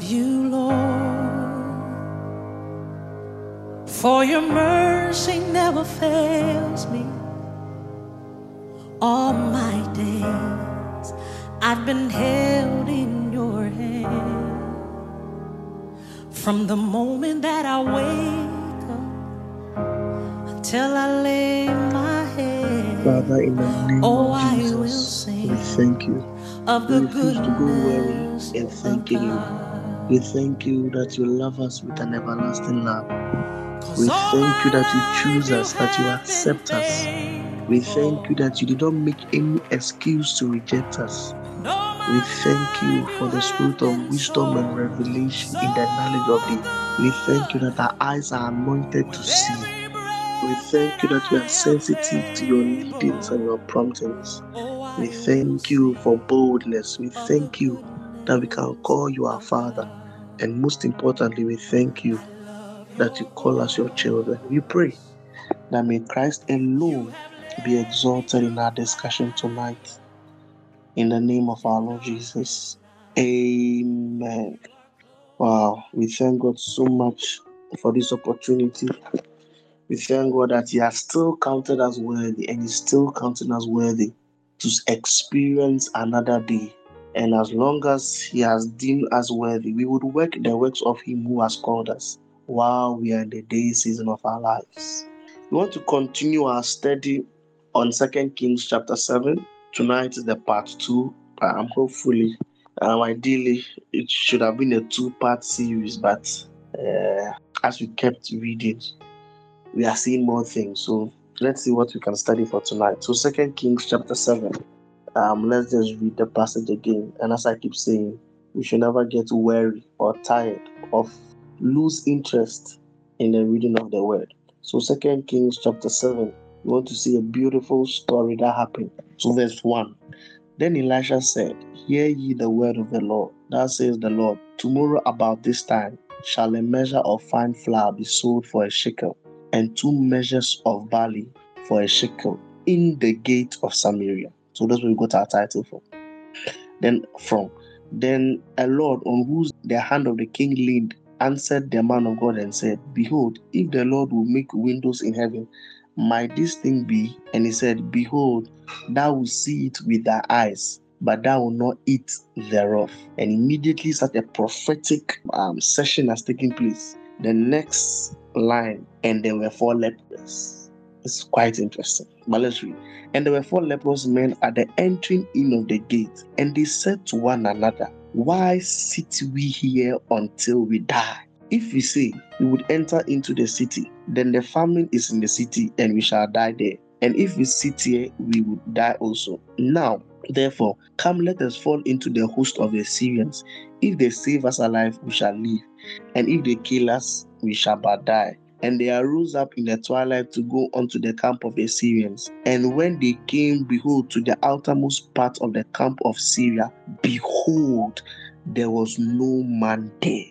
love you, Lord, for your mercy never fails me. All my days I've been held in your hand. From the moment that I wake up until I lay my head, Father, in the name oh, of I will Jesus, we thank you. of We the refuse to go weary goodness in of thanking you. We thank you that you love us with an everlasting love. We thank you that you choose us, that you accept us. We thank you that you did not make any excuse to reject us. And all my We thank you for the spirit of wisdom and revelation in the knowledge of thee. We thank you that our eyes are anointed to see. We thank you that we are sensitive to your leadings and your promptings. oh, We thank you for boldness. We thank you that we can call you our Father. And most importantly, we thank you that you call us your children. We pray that may Christ alone be exalted in our discussion tonight. In the name of our Lord Jesus. Amen. Wow. We thank God so much for this opportunity. We thank God that He has still counted us worthy and He's still counting us worthy to experience another day. And as long as He has deemed us worthy, we would work the works of Him who has called us while we are in the day season of our lives. We want to continue our study on Second Kings chapter 7. Tonight is the part two. I'm hopefully, um, ideally, it should have been a two part series, but uh, as we kept reading, we are seeing more things. So let's see what we can study for tonight. So Second Kings chapter 7. Um, let's just read the passage again. And as I keep saying, we should never get weary or tired of lose interest in the reading of the word. So Second Kings chapter 7, we want to see a beautiful story that happened. So verse 1. Then Elisha said, Hear ye the word of the Lord. Thus says the Lord, Tomorrow about this time shall a measure of fine flour be sold for a shekel, and two measures of barley for a shekel in the gate of Samaria. So that's what we got our title for. Then from then a Lord on whose the hand of the king leaned answered the man of God and said, Behold, if the Lord will make windows in heaven, might this thing be? And he said, Behold, thou will see it with thy eyes, but thou will not eat thereof. And immediately such a prophetic um, session has taken place. The next line, and there were four lepers. It's quite interesting. But let's read. And there were four leprous men at the entering in of the gate, and they said to one another, Why sit we here until we die? If we say we would enter into the city, then the famine is in the city, and we shall die there. And if we sit here, we would die also. Now, therefore, come, let us fall into the host of the Syrians. If they save us alive, we shall live, and if they kill us, we shall but die. And they arose up in the twilight to go unto the camp of the Syrians. And when they came, behold, to the outermost part of the camp of Syria, behold, there was no man there.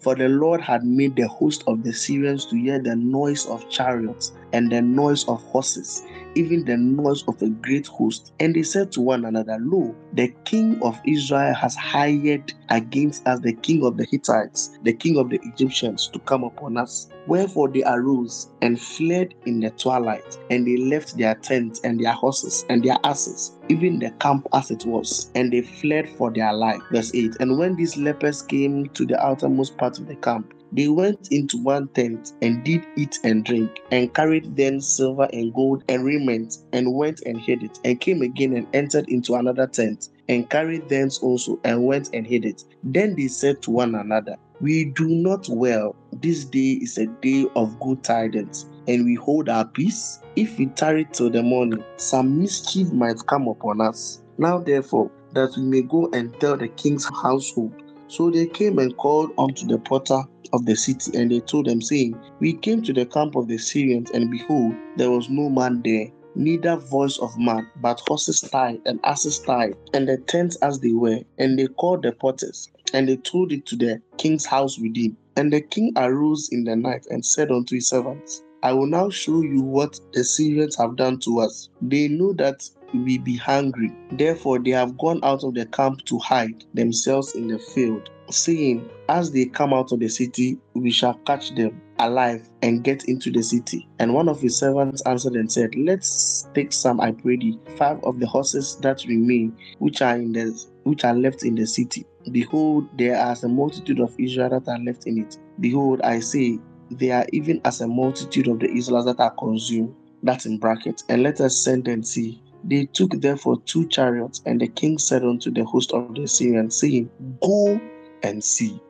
For the Lord had made the host of the Syrians to hear the noise of chariots and the noise of horses, even the noise of a great host. And they said to one another, Lo, the king of Israel has hired against us the king of the Hittites, the king of the Egyptians, to come upon us. Wherefore they arose and fled in the twilight, and they left their tents and their horses and their asses, even the camp as it was, and they fled for their life. Verse 8 And when these lepers came to the outermost part of the camp, they went into one tent and did eat and drink, and carried then silver and gold and raiment, and went and hid it, and came again and entered into another tent, and carried thence also, and went and hid it. Then they said to one another, We do not well. This day is a day of good tidings, and we hold our peace. If we tarry till the morning, some mischief might come upon us. Now, therefore, that we may go and tell the king's household. So they came and called unto the porter of the city, and they told them, saying, We came to the camp of the Syrians, and behold, there was no man there, neither voice of man, but horses tied and asses tied, and the tents as they were. And they called the porters, and they told it to the king's house within. And the king arose in the night and said unto his servants, I will now show you what the Syrians have done to us. They know that we be hungry. Therefore, they have gone out of the camp to hide themselves in the field, saying, As they come out of the city, we shall catch them alive and get into the city. And one of his servants answered and said, Let's take some, I pray thee, five of the horses that remain, which are in the which are left in the city. Behold, there are a multitude of Israel that are left in it. Behold, I say, they are even as a multitude of the Israelites that are consumed. That's in brackets. And let us send and see. They took therefore two chariots, and the king said unto the host of the Syrians, saying, Go and see.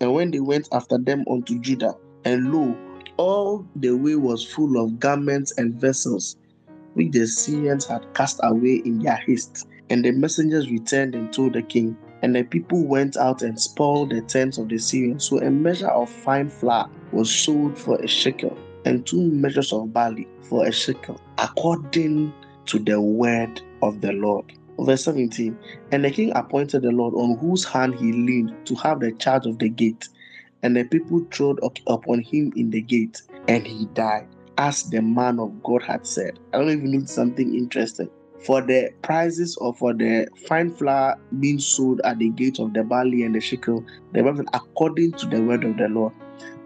And when they went after them unto Jordan, and lo, all the way was full of garments and vessels, which the Syrians had cast away in their haste. And the messengers returned and told the king. And the people went out and spoiled the tents of the Syrians. So a measure of fine flour was sold for a shekel, and two measures of barley for a shekel, according to the word of the Lord. Verse 17 And the king appointed the Lord on whose hand he leaned to have the charge of the gate. And the people trod up upon him in the gate, and he died, as the man of God had said. I don't even know something interesting. For the prices or for the fine flour being sold at the gate of the barley and the shekel, the Bible according to the word of the Lord.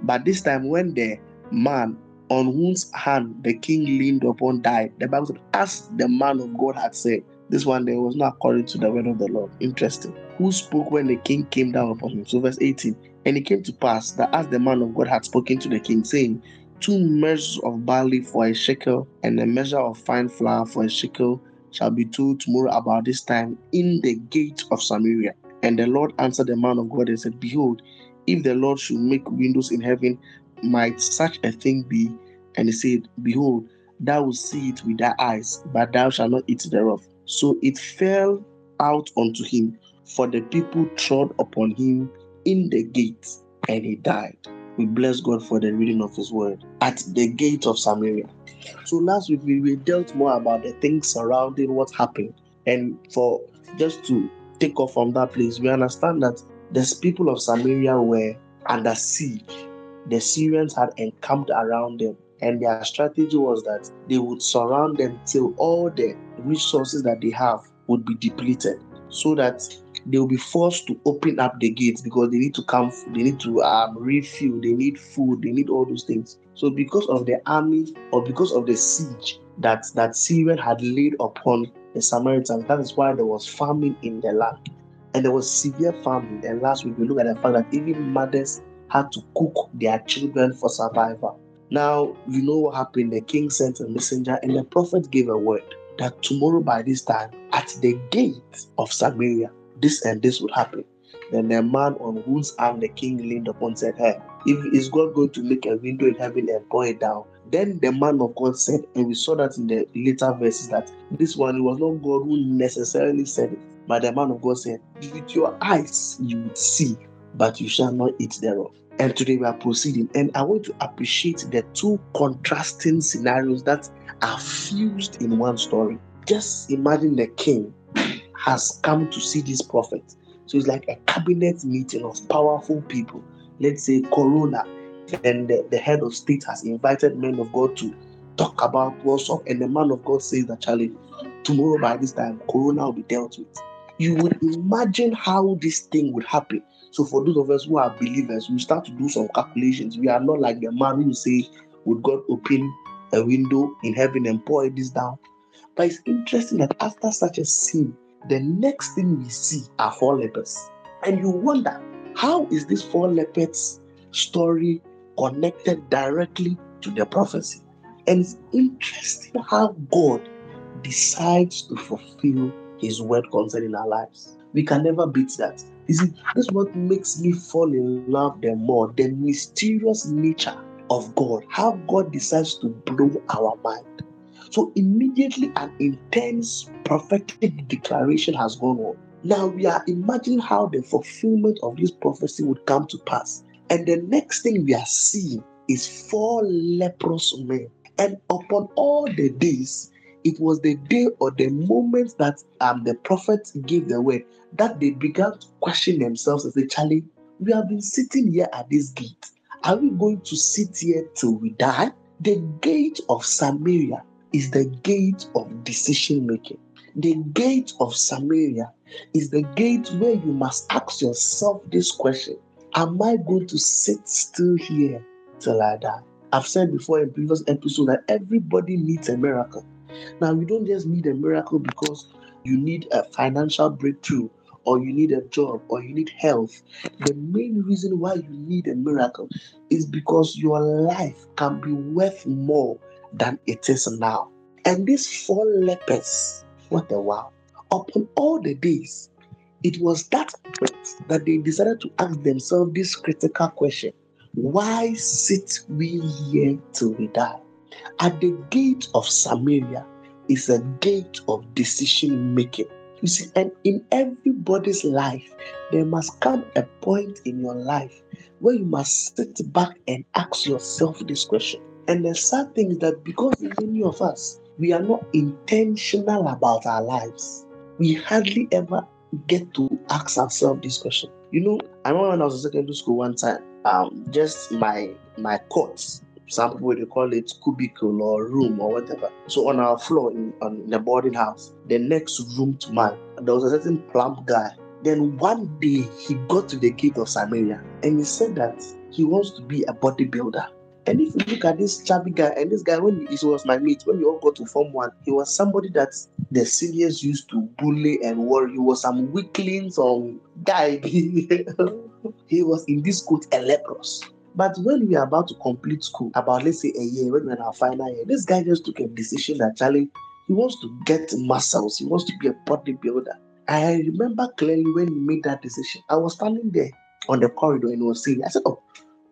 But this time, when the man on whose hand the king leaned upon died, the Bible said, as the man of God had said, this one there was not according to the word of the Lord. Interesting. Who spoke when the king came down upon him? So, verse 18. And it came to pass that as the man of God had spoken to the king, saying, Two measures of barley for a shekel, and a measure of fine flour for a shekel, shall be told tomorrow about this time in the gate of Samaria. And the Lord answered the man of God and said, Behold, if the Lord should make windows in heaven, might such a thing be? And he said, Behold, thou wilt see it with thy eyes, but thou shalt not eat thereof. So it fell out unto him, for the people trod upon him in the gate, and he died. We bless God for the reading of his word at the gate of Samaria. So last week we, we dealt more about the things surrounding what happened. And for just to take off from that place, we understand that the people of Samaria were under siege. The Syrians had encamped around them, and their strategy was that they would surround them till all the resources that they have would be depleted, so that they will be forced to open up the gates because they need to come, they need to um, refuel, they need food, they need all those things. So because of the army or because of the siege that that Syrian had laid upon the Samaritans, that is why there was famine in the land. And there was severe famine. And last week we looked at the fact that even mothers had to cook their children for survival. Now, you know what happened. The king sent a messenger, and the prophet gave a word that tomorrow by this time, at the gate of Samaria, this and this would happen. Then the man on whose arm the king leaned upon said, Hey, if is God going to make a window in heaven and pour it down? Then the man of God said, and we saw that in the later verses, that this one it was not God who necessarily said it, but the man of God said, With your eyes you would see, but you shall not eat thereof. And today we are proceeding, and I want to appreciate the two contrasting scenarios that are fused in one story. Just imagine the king has come to see this prophet. So it's like a cabinet meeting of powerful people. Let's say Corona, and the, the head of state has invited men of God to talk about what's up. And the man of God says that, Charlie, tomorrow by this time, Corona will be dealt with. You would imagine how this thing would happen. So for those of us who are believers, we start to do some calculations. We are not like the man who say, Would God open a window in heaven and pour this down? But it's interesting that after such a scene, the next thing we see are four lepers. And you wonder, how is this four lepers story connected directly to the prophecy? And it's interesting how God decides to fulfill his word concerning our lives. We can never beat that. You see, this is what makes me fall in love the more the mysterious nature of God, how God decides to blow our mind. So immediately an intense prophetic declaration has gone on. Now we are imagining how the fulfillment of this prophecy would come to pass. And the next thing we are seeing is four leprous men. And upon all the days, it was the day or the moment that um, the prophet gave the word that they began to question themselves and say, Charlie, we have been sitting here at this gate. Are we going to sit here till we die? The gate of Samaria is the gate of decision making. The gate of Samaria is the gate where you must ask yourself this question Am I going to sit still here till I die? I've said before in previous episode that everybody needs a miracle. Now, you don't just need a miracle because you need a financial breakthrough or you need a job or you need health. The main reason why you need a miracle is because your life can be worth more than it is now. And these four lepers, what a wow. Upon all the days, it was that that they decided to ask themselves this critical question Why sit we here till we die? At the gate of Samaria is a gate of decision making. You see, and in everybody's life, there must come a point in your life where you must sit back and ask yourself this question. And the sad thing is that because many of us, we are not intentional about our lives, we hardly ever get to ask ourselves this question. You know, I remember when I was in secondary school one time, um, just my my courts some people they call it cubicle or room or whatever. So on our floor in, in the boarding house, the next room to mine, there was a certain plump guy. Then one day he got to the gate of Samaria and he said that he wants to be a bodybuilder. And if you look at this chubby guy, and this guy, when he was my mate, when we all got to Form 1, he was somebody that the seniors used to bully and worry. He was some weakling, some guy. he was in this coat, a leprous. But when we are about to complete school, about let's say a year, when we're in our final year, this guy just took a decision that Charlie, he wants to get muscles, he wants to be a bodybuilder. I remember clearly when he made that decision. I was standing there on the corridor and was saying, I said, Oh,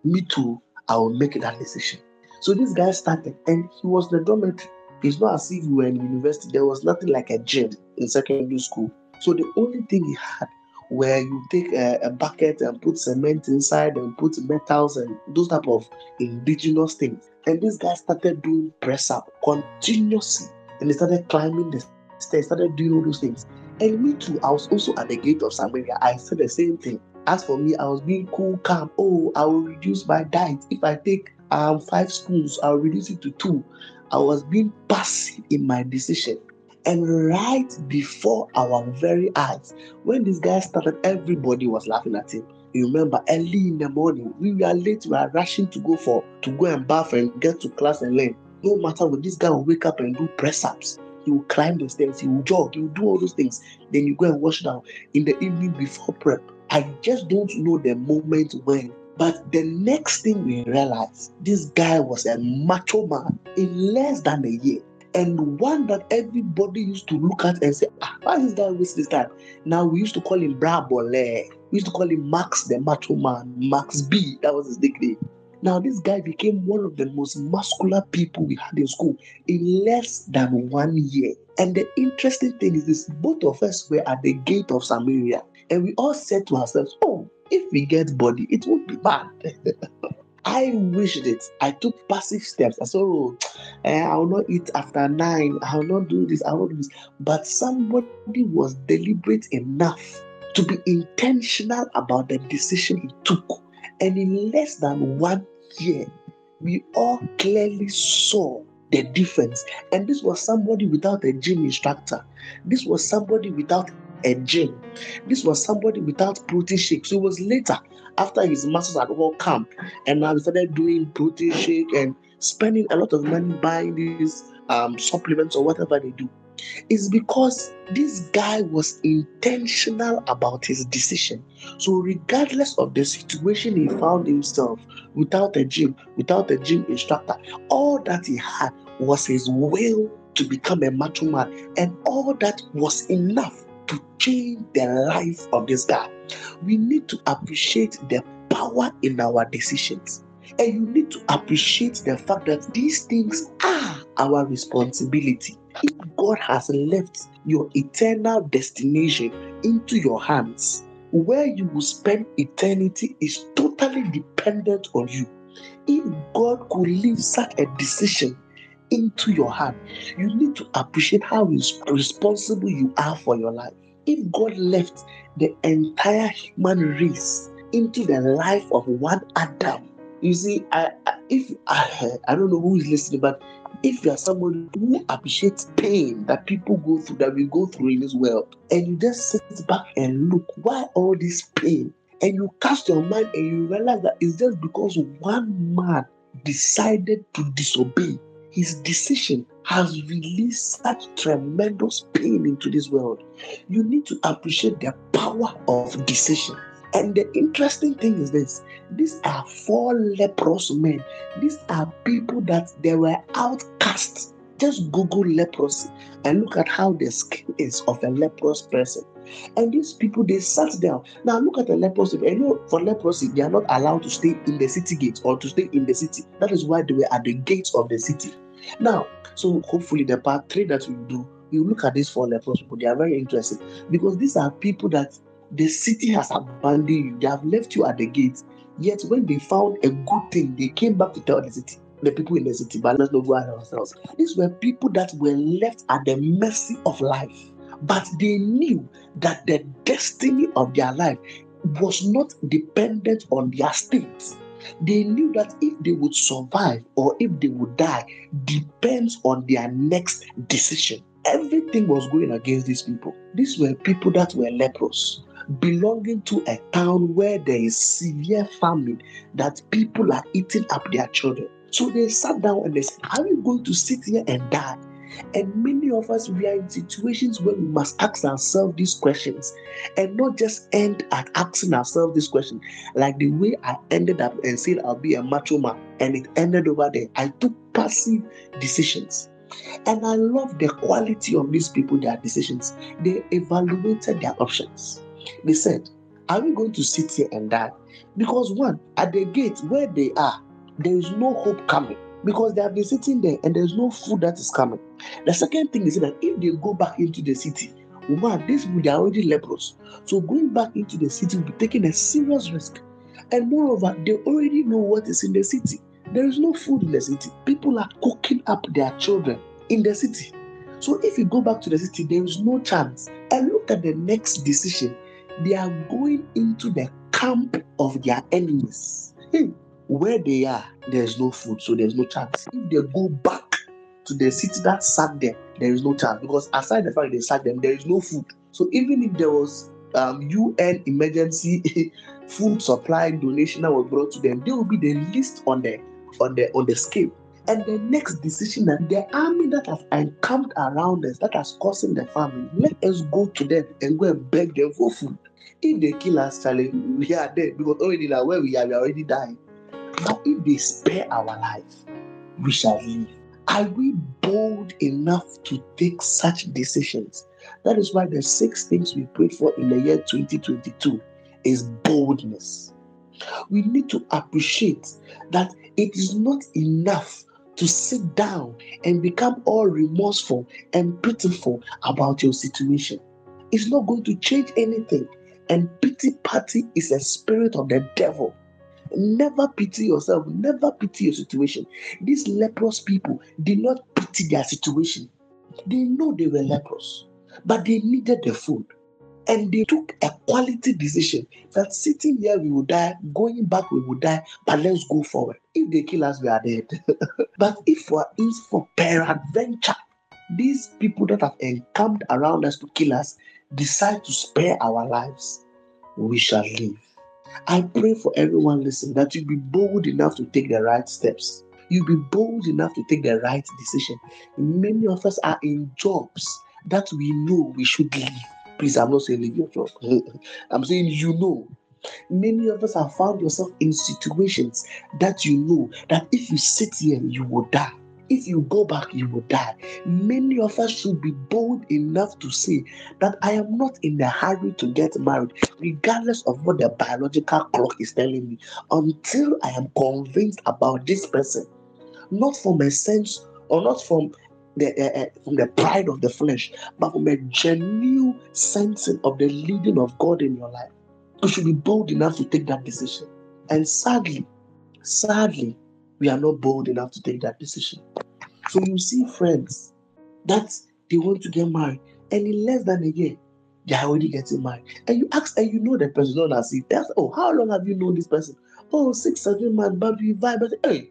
me too, I will make that decision. So this guy started and he was the dormitory. It's not as if we were in university, there was nothing like a gym in secondary school. So the only thing he had where you take a, a, bucket and put cement inside and put metals and those type of indigenous things. And this guy started doing press up continuously. And he started climbing the stairs, started doing all those things. And me too, I was also at the gate of Samaria. I said the same thing. As for me, I was being cool, calm. Oh, I will reduce my diet. If I take um, five spoons, I'll reduce it to two. I was being passive in my decision. And right before our very eyes, when this guy started, everybody was laughing at him. You remember early in the morning, we were late, we were rushing to go for to go and bath and get to class and learn. No matter what, this guy will wake up and do press ups. He will climb the stairs, he will jog, he will do all those things. Then you go and wash down in the evening before prep. I just don't know the moment when. But the next thing we realized, this guy was a macho man in less than a year and one that everybody used to look at and say, ah, why is that this time? Now we used to call him Brabole. We used to call him Max the Macho Man, Max B. That was his nickname. Now this guy became one of the most muscular people we had in school in less than one year. And the interesting thing is this: both of us were at the gate of Samaria, and we all said to ourselves, "Oh, if we get body, it won't be bad." I wished it. I took passive steps. I said, oh, eh, I will not eat after nine. I will not do this. I will not do this. But somebody was deliberate enough to be intentional about the decision he took. And in less than one year, we all clearly saw the difference. And this was somebody without a gym instructor. This was somebody without a gym. This was somebody without protein shakes. So it was later after his muscles had all come, and now he started doing protein shake and spending a lot of money buying these um, supplements or whatever they do. Is because this guy was intentional about his decision. So, regardless of the situation he found himself without a gym, without a gym instructor, all that he had was his will to become a macho man, and all that was enough to change the life of this guy. We need to appreciate the power in our decisions. And you need to appreciate the fact that these things are our responsibility. If God has left your eternal destination into your hands, where you will spend eternity is totally dependent on you. If God could leave such a decision into your hand, you need to appreciate how responsible you are for your life. If God left the entire human race into the life of one Adam, You see, I, if I, I don't know who is listening, but if you are someone who appreciates pain that people go through, that we go through in this world, and you just sit back and look, why all this pain? And you cast your mind and you realize that it's just because one man decided to disobey. His decision has released such tremendous pain into this world. You need to appreciate the power of decision. And the interesting thing is this these are four leprous men. These are people that they were outcasts. Just Google leprosy and look at how the skin is of a leprous person. And these people they sat down. Now look at the leprosy. You know, for leprosy, they are not allowed to stay in the city gates or to stay in the city. That is why they were at the gates of the city. Now, so hopefully the part three that we do, you look at these four leprous people, they are very interesting because these are people that the city has abandoned you, they have left you at the gates. Yet when they found a good thing, they came back to tell the city, the people in the city, but let's not go ourselves. These were people that were left at the mercy of life, but they knew that the destiny of their life was not dependent on their state. They knew that if they would survive or if they would die depends on their next decision. Everything was going against these people. These were people that were leprous belonging to a town where there is severe famine that people are eating up their children. So they sat down and they said, Are we going to sit here and die? And many of us, we are in situations where we must ask ourselves these questions and not just end at asking ourselves this question. Like the way I ended up and said, I'll be a macho man, and it ended over there. I took passive decisions. And I love the quality of these people, their decisions. They evaluated their options. They said, Are we going to sit here and die? Because one, at the gate where they are, there is no hope coming because they have been sitting there and there's no food that is coming. The second thing is that if they go back into the city, one, these they are already leprous. So going back into the city will be taking a serious risk. And moreover, they already know what is in the city. There is no food in the city. People are cooking up their children in the city. So if you go back to the city, there is no chance. And look at the next decision they are going into the camp of their enemies. Hmm. Where they are, there's no food, so there's no chance. If they go back to the city that sat them, there is no chance because aside the fact they sat them, there is no food. So even if there was um, UN emergency food supply donation that was brought to them, they will be the least on the on the on the scale. And the next decision that the army that has encamped around us, that has causing the famine, let us go to them and go and beg them for food. If they kill us, Charlie, we are dead because already now where we are, we are already dying. But if they spare our life, we shall live. Are we bold enough to take such decisions? That is why the six things we prayed for in the year 2022 is boldness. We need to appreciate that it is not enough to sit down and become all remorseful and pitiful about your situation. It's not going to change anything. And pity party is a spirit of the devil. Never pity yourself, never pity your situation. These leprous people did not pity their situation. They know they were leprous, but they needed the food. And they took a quality decision that sitting here we will die, going back we will die, but let's go forward. If they kill us, we are dead. but if for is for peradventure, these people that have encamped around us to kill us decide to spare our lives, we shall live. I pray for everyone listening that you be bold enough to take the right steps. You be bold enough to take the right decision. Many of us are in jobs that we know we should leave Please, I'm not saying leave your job. I'm saying you know. Many of us have found yourself in situations that you know that if you sit here, you will die. If you go back, you will die. Many of us should be bold enough to say that I am not in a hurry to get married, regardless of what the biological clock is telling me, until I am convinced about this person. Not from a sense or not from the, uh, from the pride of the flesh, but from a genuine sensing of the leading of God in your life. You should be bold enough to take that decision. And sadly, sadly, we are not bold enough to take that decision. So you see friends that they want to get married, and in less than a year, they are already getting married. And you ask, and you know the person, not as if, oh, how long have you known this person? oh, six hundred man, but we vibe. But hey,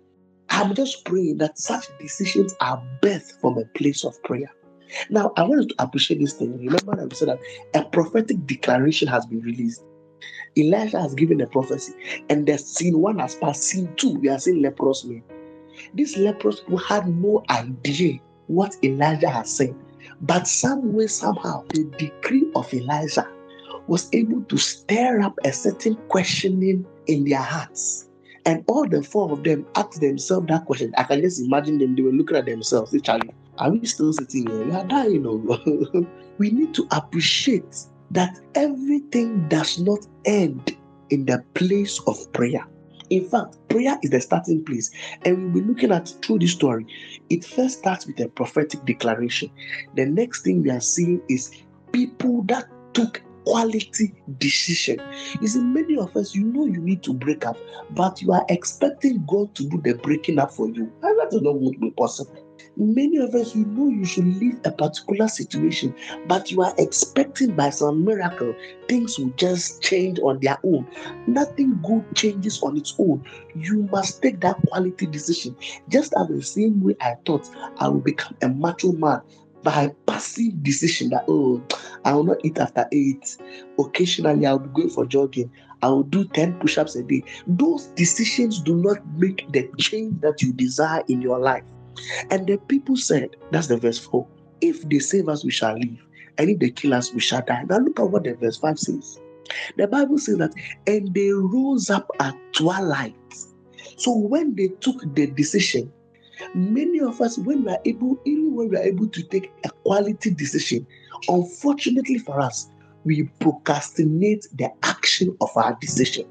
I'm just praying that such decisions are birthed from a place of prayer. Now, I want you to appreciate this thing. Remember that we said that a prophetic declaration has been released. Elijah has given a prophecy, and the scene one has passed. Scene two, we are seeing leprous men. These leprous who had no idea what Elijah has said, but some way, somehow, the decree of Elijah was able to stir up a certain questioning in their hearts. And all the four of them asked themselves that question. I can just imagine them, they were looking at themselves. Charlie, are we still sitting here? We are dying. Oh. we need to appreciate that everything does not end in the place of prayer. In fact, prayer is the starting place. And we'll be looking at through this story. It first starts with a prophetic declaration. The next thing we are seeing is people that took quality decision. You see, many of us, you know, you need to break up, but you are expecting God to do the breaking up for you. And that is not going to be possible. Many of us, you know, you should leave a particular situation, but you are expecting by some miracle things will just change on their own. Nothing good changes on its own. You must take that quality decision. Just as the same way I thought I will become a macho man by passive decision that oh I will not eat after eight. Occasionally I'll be going for jogging. I will do 10 push-ups a day. Those decisions do not make the change that you desire in your life. And the people said, that's the verse 4. If they save us, we shall live. And if they kill us, we shall die. Now look at what the verse 5 says. The Bible says that, and they rose up at twilight. So when they took the decision, many of us, when we are able, even when we are able to take a quality decision, unfortunately for us, we procrastinate the action of our decision.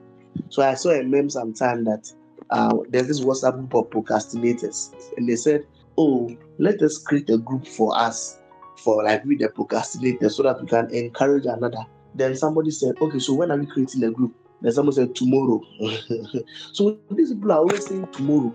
So I saw a meme sometime that uh, there's this WhatsApp group of procrastinators, and they said, "Oh, let us create a group for us, for like we the procrastinators, so that we can encourage another." Then somebody said, "Okay, so when are we creating a group?" Then someone said, "Tomorrow." so these people are always saying tomorrow,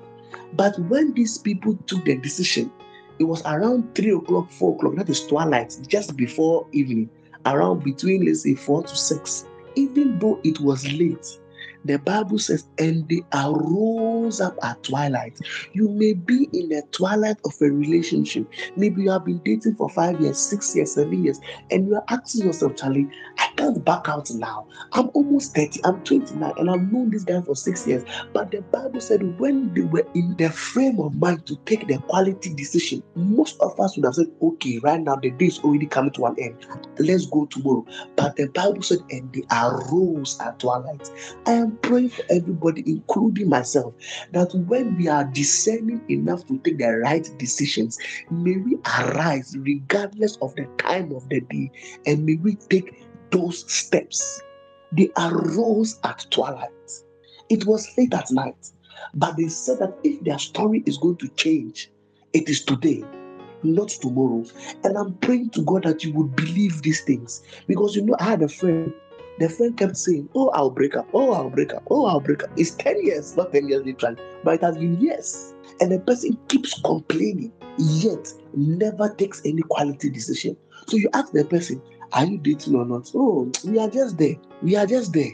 but when these people took the decision, it was around three o'clock, four o'clock. That is twilight, just before evening, around between let's say four to six. Even though it was late, the Bible says, and they arose up at twilight. You may be in the twilight of a relationship. Maybe you have been dating for five years, six years, seven years, and you are asking yourself, Charlie, I can't back out now. I'm almost 30, I'm 29, and I've known this guy for six years. But the Bible said when they were in the frame of mind to take the quality decision, most of us would have said, okay, right now the day is already coming to an end. Let's go tomorrow. But the Bible said, and they arose at twilight. I am praying for everybody, including myself, that when we are discerning enough to take the right decisions, may we arise regardless of the time of the day and may we take those steps. They arose at twilight. It was late at night, but they said that if their story is going to change, it is today not tomorrow. And I'm praying to God that you would believe these things. Because you know, I had a friend the friend kept saying, Oh, I'll break up. Oh, I'll break up. Oh, I'll break up. It's 10 years, not 10 years literally, but it has been years. And the person keeps complaining, yet never takes any quality decision. So you ask the person, Are you dating or not? Oh, we are just there. We are just there.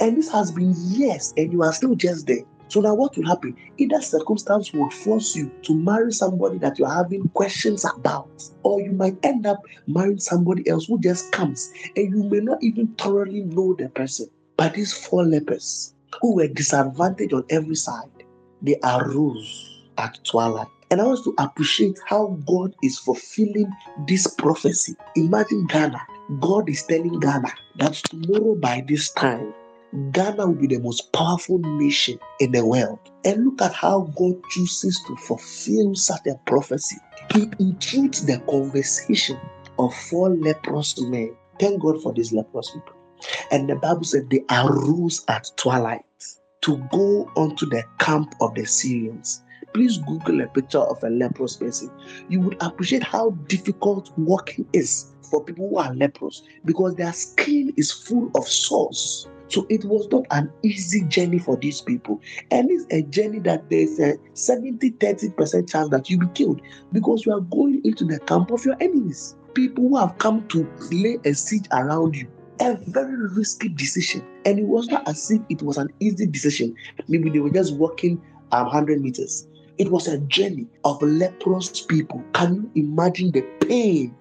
And this has been years, and you are still just there. So now what will happen? Either circumstance would force you to marry somebody that you're having questions about, or you might end up marrying somebody else who just comes and you may not even thoroughly know the person. But these four lepers who were disadvantaged on every side, they arose at twilight. And I want to appreciate how God is fulfilling this prophecy. Imagine Ghana. God is telling Ghana that tomorrow by this time, Ghana will be the most powerful nation in the world. And look at how God chooses to fulfill such a prophecy. He intrudes the conversation of four leprous men. Thank God for these leprous people. And the Bible said they arose at twilight to go onto the camp of the Syrians. Please Google a picture of a leprous person. You would appreciate how difficult walking is for people who are leprous because their skin is full of sores. So it was not an easy journey for these people. And it's a journey that there's a 70 30% chance that you'll be killed because you are going into the camp of your enemies. People who have come to lay a siege around you. A very risky decision. And it was not as if it was an easy decision. Maybe they were just walking um, 100 meters. It was a journey of leprous people. Can you imagine the pain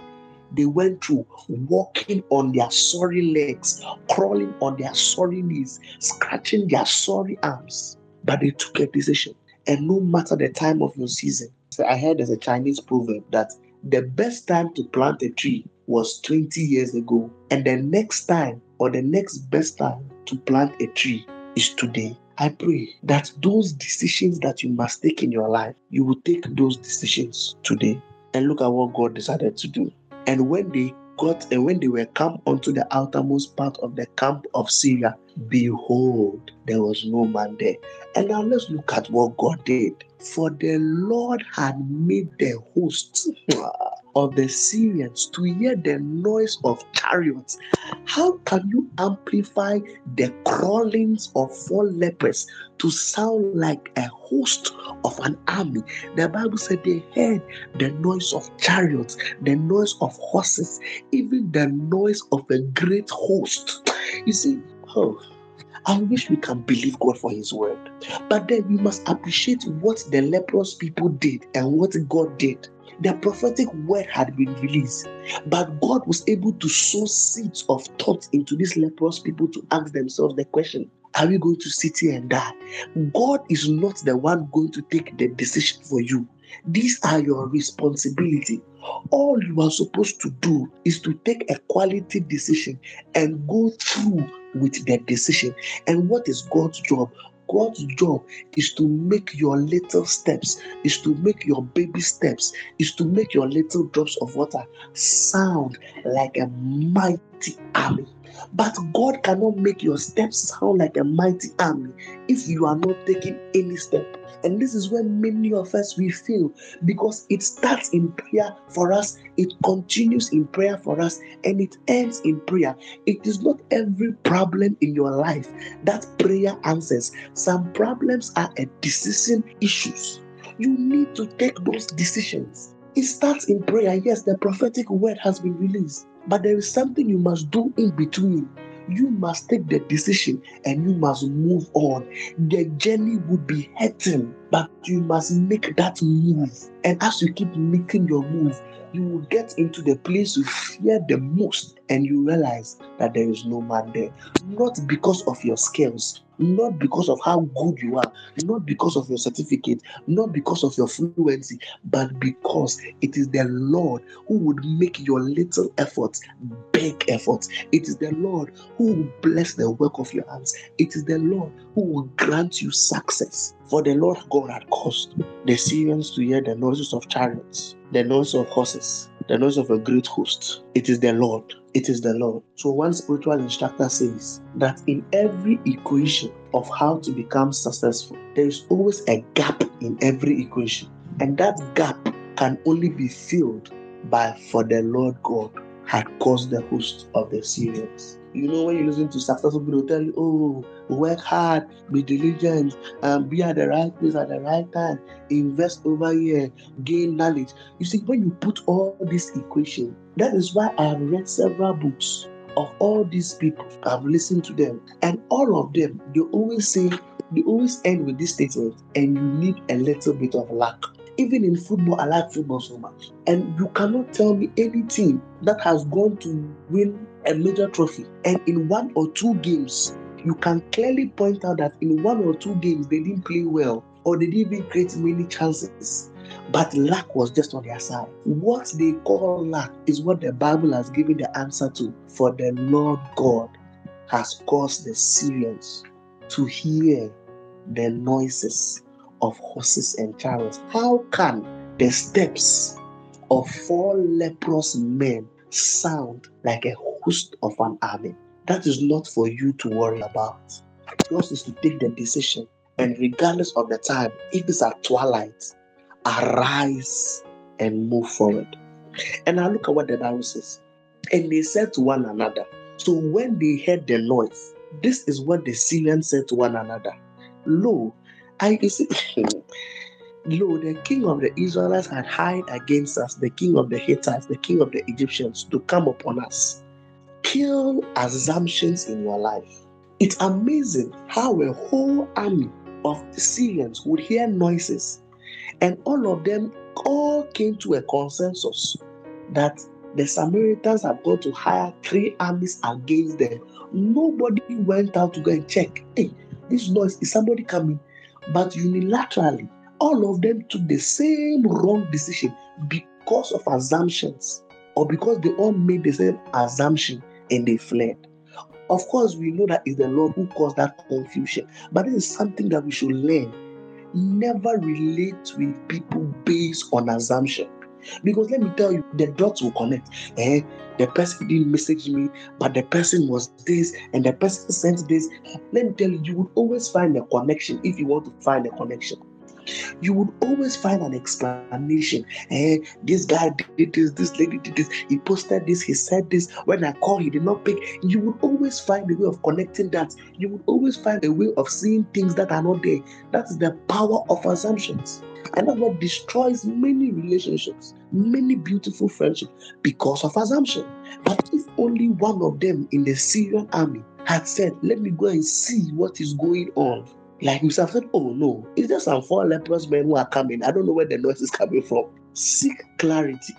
they went through walking on their sorry legs, crawling on their sorry knees, scratching their sorry arms? But they took a decision. And no matter the time of your season, I heard there's a Chinese proverb that the best time to plant a tree was 20 years ago, and the next time or the next best time to plant a tree is today. I pray that those decisions that you must take in your life, you will take those decisions today. And look at what God decided to do. And when they got and when they were come unto the outermost part of the camp of Syria, behold, there was no man there. And now let's look at what God did. For the Lord had made the hosts of the Syrians to hear the noise of chariots. How can you amplify the crawlings of four lepers to sound like a host of an army? The Bible said they heard the noise of chariots, the noise of horses, even the noise of a great host. You see, oh, I wish we can believe God for His word. But then we must appreciate what the leprous people did and what God did. The prophetic word had been released, but God was able to sow seeds of thought into these leprous people to ask themselves the question Are we going to sit here and die? God is not the one going to take the decision for you. These are your responsibility. All you are supposed to do is to take a quality decision and go through with that decision. And what is God's job? God's job is to make your little steps, is to make your baby steps, is to make your little drops of water sound like a mighty army. But God cannot make your steps sound like a mighty army if you are not taking any step. And this is where many of us we fail because it starts in prayer for us, it continues in prayer for us, and it ends in prayer. It is not every problem in your life that prayer answers. Some problems are a decision issues. You need to take those decisions. It starts in prayer. Yes, the prophetic word has been released, but there is something you must do in between you must take the decision and you must move on. The journey would be hurting, but you must make that move. And as you keep making your move, you will get into the place you fear the most and you realize that there is no man there. Not because of your skills, not because of how good you are, not because of your certificate, not because of your fluency, but because it is the Lord who would make your little efforts big efforts. It is the Lord who will bless the work of your hands. It is the Lord who will grant you success. For the Lord God had caused the Syrians to hear the noises of chariots, the noise of horses, the noise of a great host. It is the Lord. It is the Lord. So one spiritual instructor says that in every equation of how to become successful, there is always a gap in every equation. And that gap can only be filled by for the Lord God had caused the host of the Syrians. You know, when you listen to successful people, tell you, oh, work hard, be diligent, and be at the right place at the right time, invest over here, gain knowledge. You see, when you put all this equation, that is why I have read several books of all these people. I've listened to them, and all of them, they always say, they always end with this statement, and you need a little bit of luck. Even in football, I like football so much. And you cannot tell me any team that has gone to win a major trophy and in one or two games, you can clearly point out that in one or two games they didn't play well or they didn't even create many chances. But luck was just on their side. What they call luck is what the Bible has given the answer to. For the Lord God has caused the Syrians to hear the noises of horses and chariots. How can the steps of four leprous men sound like a host of an army? That is not for you to worry about. Yours is to take the decision, and regardless of the time, if it's at twilight, arise and move forward. And now look at what the Bible says. And they said to one another. So when they heard the noise, this is what the Syrians said to one another. Lo, I you see, lo, the king of the Israelites had hired against us, the king of the Hittites, the king of the Egyptians, to come upon us. kill assumptions in your life. It's amazing how a whole army of Syrians would hear noises, and all of them all came to a consensus that the Samaritans have gone to hire three armies against them. Nobody went out to go and check. Hey, this noise is somebody coming? But unilaterally, all of them took the same wrong decision because of assumptions or because they all made the same assumption and they fled. Of course, we know that it's the Lord who caused that confusion, but it is something that we should learn. Never relate with people based on assumption. Because let me tell you, the dots will connect. Eh? The person didn't message me, but the person was this, and the person sent this. Let me tell you, you would always find a connection if you want to find a connection you would always find an explanation. Eh, this guy did this, this lady did this, he posted this, he said this. When I called, he did not pick. You would always find a way of connecting that. You would always find a way of seeing things that are not there. That's the power of assumptions. And that's what destroys many relationships, many beautiful friendships because of assumption. But if only one of them in the Syrian army had said, Let me go and see what is going on, like we said, oh no, it's just some four leprous men who are coming. I don't know where the noise is coming from. Seek clarity.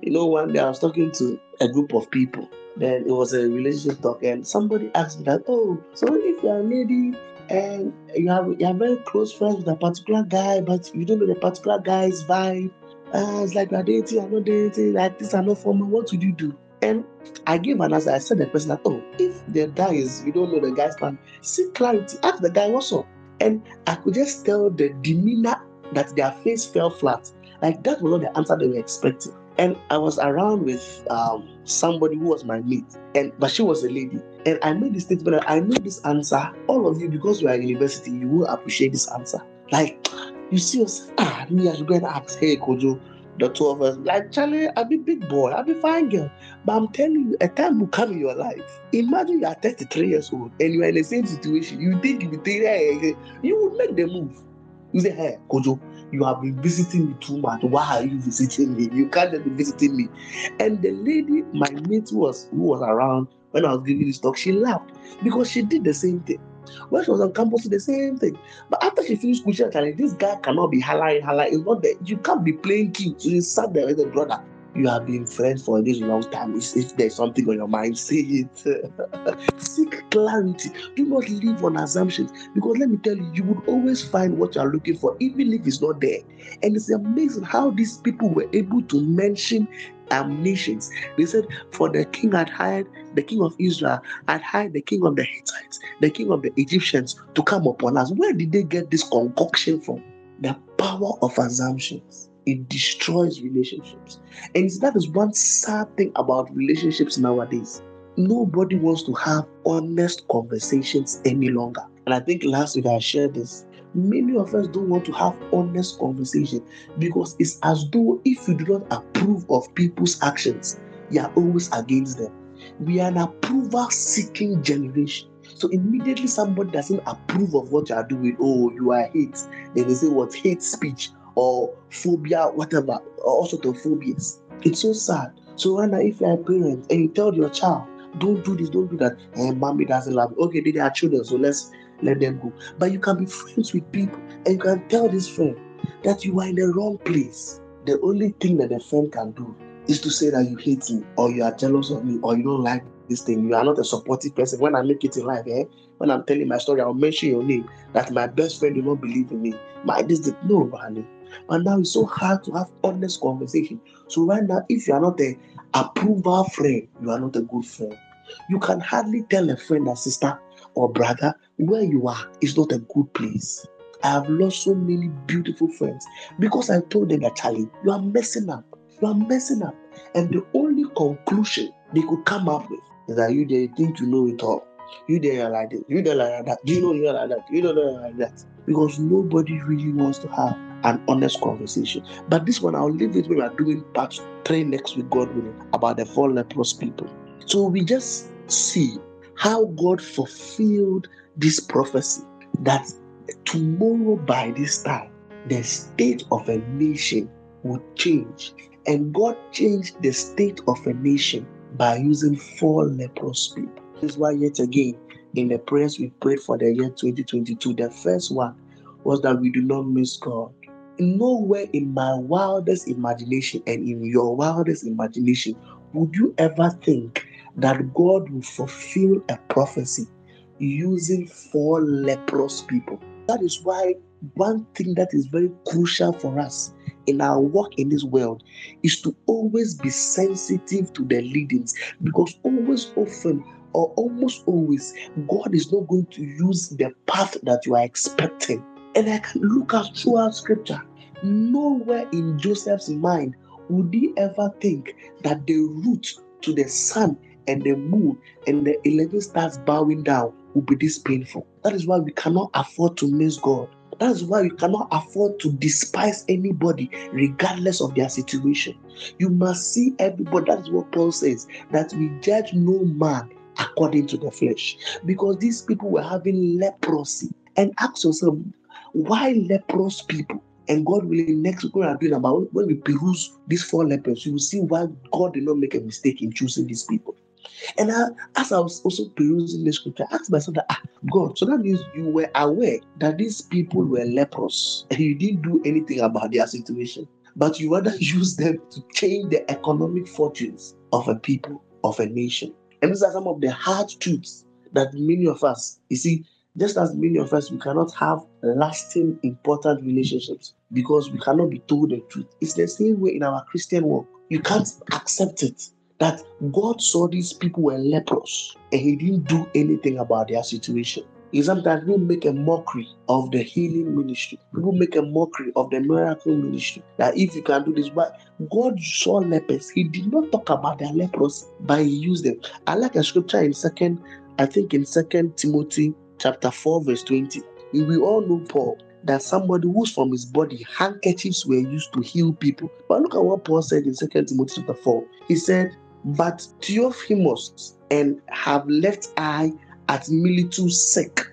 You know, one day I was talking to a group of people. Then it was a relationship talk, and somebody asked me that, oh, so if you're a lady and you have you are very close friends with a particular guy, but you don't know the particular guy's vibe. Uh, it's like you're dating, I'm not dating, like this, I'm not formal. What would you do? And I gave an answer. I said the person that, oh, if the guy is, you don't know the guy's plan, seek clarity. Ask the guy what's up. And I could just tell the demeanor that their face fell flat. Like that was not the answer they were expecting. And I was around with um, somebody who was my mate, and but she was a lady. And I made this statement I know this answer. All of you, because you are in university, you will appreciate this answer. Like you see us, ah, me, I should go and ask, hey, Kojo, the two of us, like Charlie, I'll be big boy, I'll be fine girl. But I'm telling you, a time will come in your life. Imagine you are 33 years old and you are in the same situation. You think you think hey, you would make the move. You say, hey, Kojo, you have been visiting me too much. Why are you visiting me? You can't be visiting me. And the lady, my mate was who was around when I was giving this talk, she laughed because she did the same thing. When she was on campus, the same thing. But after she finished school, she was like, this guy cannot be hollering, hollering. It's not that you can't be playing cute. So you sat there with a brother. You have been friends for this long time. If there's something on your mind, say it. Seek clarity. Do not live on assumptions. Because let me tell you, you would always find what you are looking for, even if it's not there. And it's amazing how these people were able to mention nations. They said, For the king had hired, the king of Israel had hired the king of the Hittites, the king of the Egyptians to come upon us. Where did they get this concoction from? The power of assumptions. It destroys relationships. And that is one sad thing about relationships nowadays. Nobody wants to have honest conversations any longer. And I think last week I shared this many of us don't want to have honest conversation because it's as though if you do not approve of people's actions, you are always against them. We are an approval seeking generation. So immediately somebody doesn't approve of what you are doing, oh, you are hate. Then they say what hate speech or phobia, whatever, all sort of phobias. It's so sad. So right if you're a parent and you tell your child, don't do this, don't do that, and mommy doesn't love me. Okay, they are children, so let's let them go. But you can be friends with people and you can tell this friend that you are in the wrong place. The only thing that the friend can do is to say that you hate me or you are jealous of me or you don't like this thing. You are not a supportive person. When I make it in life, eh? When I'm telling my story, I'll mention your name. That my best friend will not believe in me. My this, this no, honey. But now it's so hard to have honest conversation. So right now, if you are not a approval friend, you are not a good friend. You can hardly tell a friend that sister, or brother, where you are is not a good place. I have lost so many beautiful friends because I told them that Charlie, you are messing up. You are messing up. And the only conclusion they could come up with is that you they think you know it all. You there like this, you there like that, you know you're like that, you don't know like that. Because nobody really wants to have an honest conversation. But this one I'll leave it we are doing part three next week, God willing, about the four leprous people. So we just see how God fulfilled this prophecy that tomorrow by this time, the state of a nation would change. And God changed the state of a nation by using four leprous people. This is why, yet again, in the prayers we prayed for the year 2022, the first one was that we do not miss God. Nowhere in my wildest imagination and in your wildest imagination would you ever think that God will fulfill a prophecy using four leprous people. That is why one thing that is very crucial for us in our work in this world is to always be sensitive to the leadings because always often or almost always God is not going to use the path that you are expecting. And I can look at throughout scripture. Nowhere in Joseph's mind would he ever think that the route to the sun and the moon and the 11 stars bowing down will be this painful. That is why we cannot afford to miss God. That's why you cannot afford to despise anybody regardless of their situation. You must see everybody. That's what Paul says that we judge no man according to the flesh. Because these people were having leprosy. And ask yourself, why leprous people? And God willing, next week we are doing about when we peruse these four lepers, you will see why God did not make a mistake in choosing these people. And I, as I was also perusing the scripture, I asked myself that, ah, God, so that means you were aware that these people were leprous and you didn't do anything about their situation, but you rather use them to change the economic fortunes of a people, of a nation. And these are some of the hard truths that many of us, you see, just as many of us, we cannot have lasting, important relationships because we cannot be told the truth. It's the same way in our Christian walk. You can't accept it that God saw these people were leprous and he didn't do anything about their situation. He sometimes people make a mockery of the healing ministry. People make a mockery of the miracle ministry. That if you can do this, but God saw lepers. He did not talk about their leprosy, but he used them. I like a scripture in second, I think in Second Timothy chapter 4, verse 20. We all know Paul that somebody who's from his body, handkerchiefs were used to heal people. But look at what Paul said in Second Timothy chapter 4. He said, but Theophilus and have left I at Miletus sick.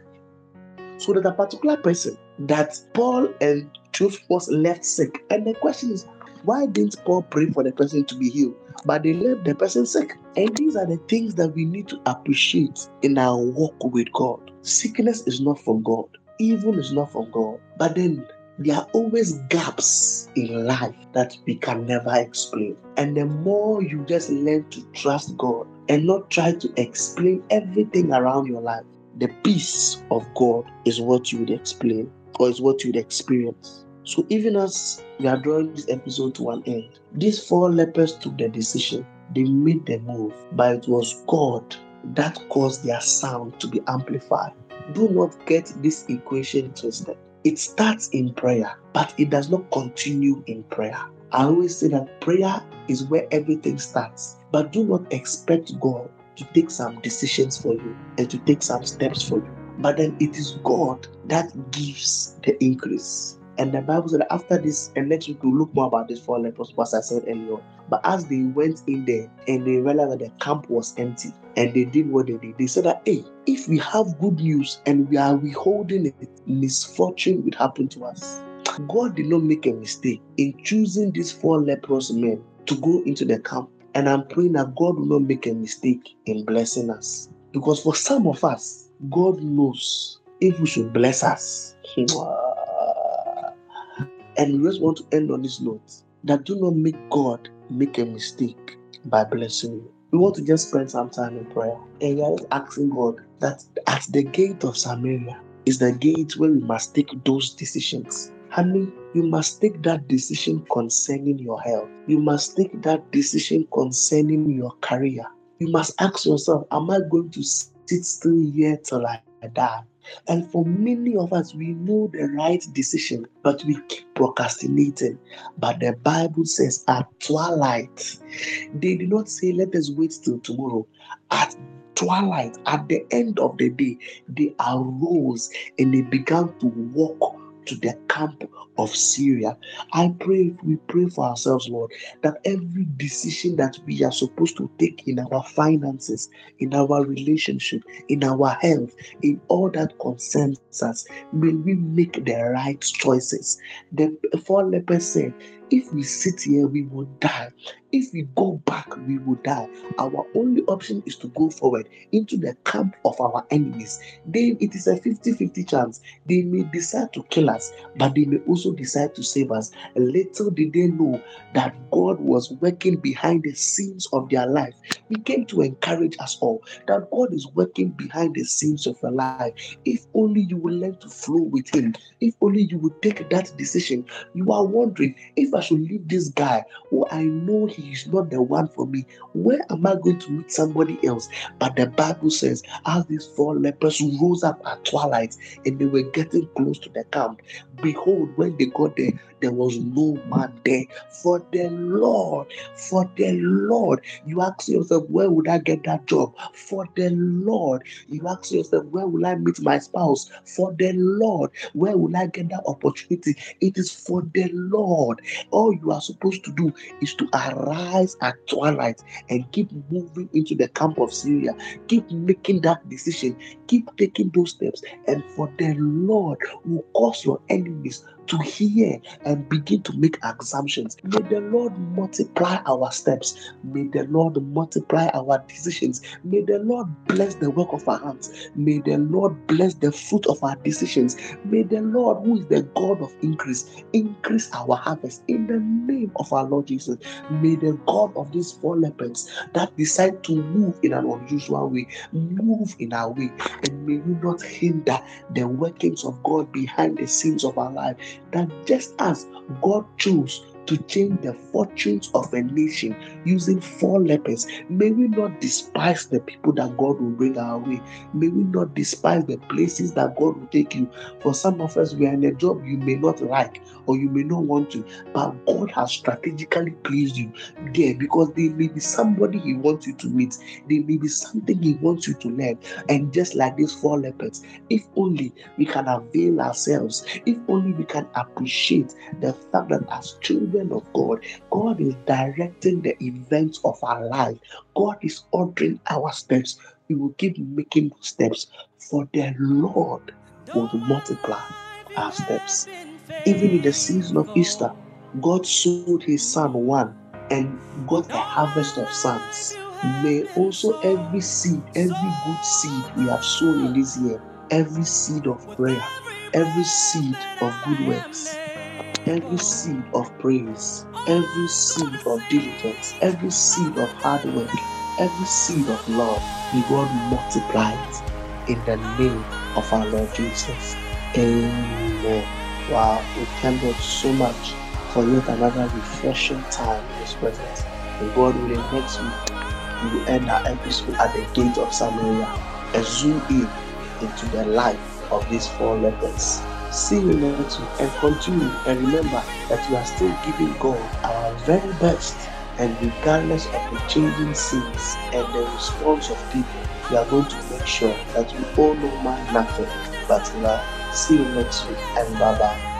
So that a particular person that Paul and Theophilus left sick. And the question is, why didn't Paul pray for the person to be healed? But they left the person sick. And these are the things that we need to appreciate in our walk with God. Sickness is not from God, evil is not from God. But then there are always gaps in life that we can never explain. And the more you just learn to trust God and not try to explain everything around your life, the peace of God is what you would explain or is what you would experience. So even as we are drawing this episode to an end, these four lepers took the decision. They made the move, but it was God that caused their sound to be amplified. Do not get this equation twisted. It starts in prayer, but it does not continue in prayer. I always say that prayer is where everything starts, but do not expect God to take some decisions for you and to take some steps for you. But then it is God that gives the increase. And the Bible said after this, and next week we'll look more about this for lepers, as I said earlier. But as they went in there and they realized that the camp was empty and they did what they did, they said that, hey, if we have good news and we are withholding it, misfortune would happen to us. God did not make a mistake in choosing these four leprous men to go into the camp. And I'm praying that God will not make a mistake in blessing us. Because for some of us, God knows if we should bless us. Hmm. And we just want to end on this note that do not make God make a mistake by blessing you. We want to just spend some time in prayer and we are just asking God that at the gate of Samaria is the gate where we must take those decisions. Honey, you must take that decision concerning your health. You must take that decision concerning your career. You must ask yourself, Am I going to sit still here till I die? And for many of us, we know the right decision, but we keep procrastinating. But the Bible says at twilight, they did not say, Let us wait till tomorrow. At twilight, at the end of the day, they arose and they began to walk to the camp of Syria. I pray, we pray for ourselves, Lord, that every decision that we are supposed to take in our finances, in our relationship, in our health, in all that concerns us, may we make the right choices. The four lepers said, if we sit here, we will die. If we go back, we will die. Our only option is to go forward into the camp of our enemies. Then it is a 50 50 chance. They may decide to kill us, but they may also decide to save us. Little did they know that God was working behind the scenes of their life. He came to encourage us all that God is working behind the scenes of your life. If only you will learn to flow with Him, if only you will take that decision. You are wondering if I should leave this guy who I know he is not the one for me. Where am I going to meet somebody else? But the Bible says, as these four lepers rose up at twilight and they were getting close to the camp, behold, when they got there, there was no man there. For the Lord, for the Lord, you ask yourself, where would I get that job? For the Lord, you ask yourself, where will I meet my spouse? For the Lord, where will I get that opportunity? It is for the Lord. All you are supposed to do is to arise at twilight and keep moving into the camp of Syria. Keep making that decision. Keep taking those steps. And for the Lord will cause your enemies to hear and begin to make assumptions. May the Lord multiply our steps. May the Lord multiply our decisions. May the Lord bless the work of our hands. May the Lord bless the fruit of our decisions. May the Lord, who is the God of increase, increase our harvest in the name of our Lord Jesus. May the God of these four leopards that decide to move in an unusual way move in our way, and may we not hinder the workings of God behind the scenes of our life that just as God chose to change the fortunes of a nation using four lepers. May we not despise the people that God will bring our way. May we not despise the places that God will take you. For some of us, we are in a job you may not like or you may not want to, but God has strategically placed you there because there may be somebody He wants you to meet, there may be something He wants you to learn. And just like these four lepers, if only we can avail ourselves, if only we can appreciate the fact that as children of God, God is directing the events of our life, God is ordering our steps. We will keep making steps, for the Lord will multiply our steps. Even in the season of Easter, God sowed his son one and got a harvest of sons. May also every seed, every good seed we have sown in this year, every seed of prayer, every seed of good works, every seed of praise, every seed of diligence, every seed of hard work, every seed of love, may God multiply it in the name of our Lord Jesus. Amen. Wow, we thank God so much for yet another refreshing time in His presence. And God willing, next week we will end our episode at the gate of Samaria and zoom in into the life of these four lepers. See you next week and continue. And remember that we are still giving God our very best. And regardless of the changing scenes and the response of people, we are going to make sure that we all know man nothing but love. See you next week and bye bye.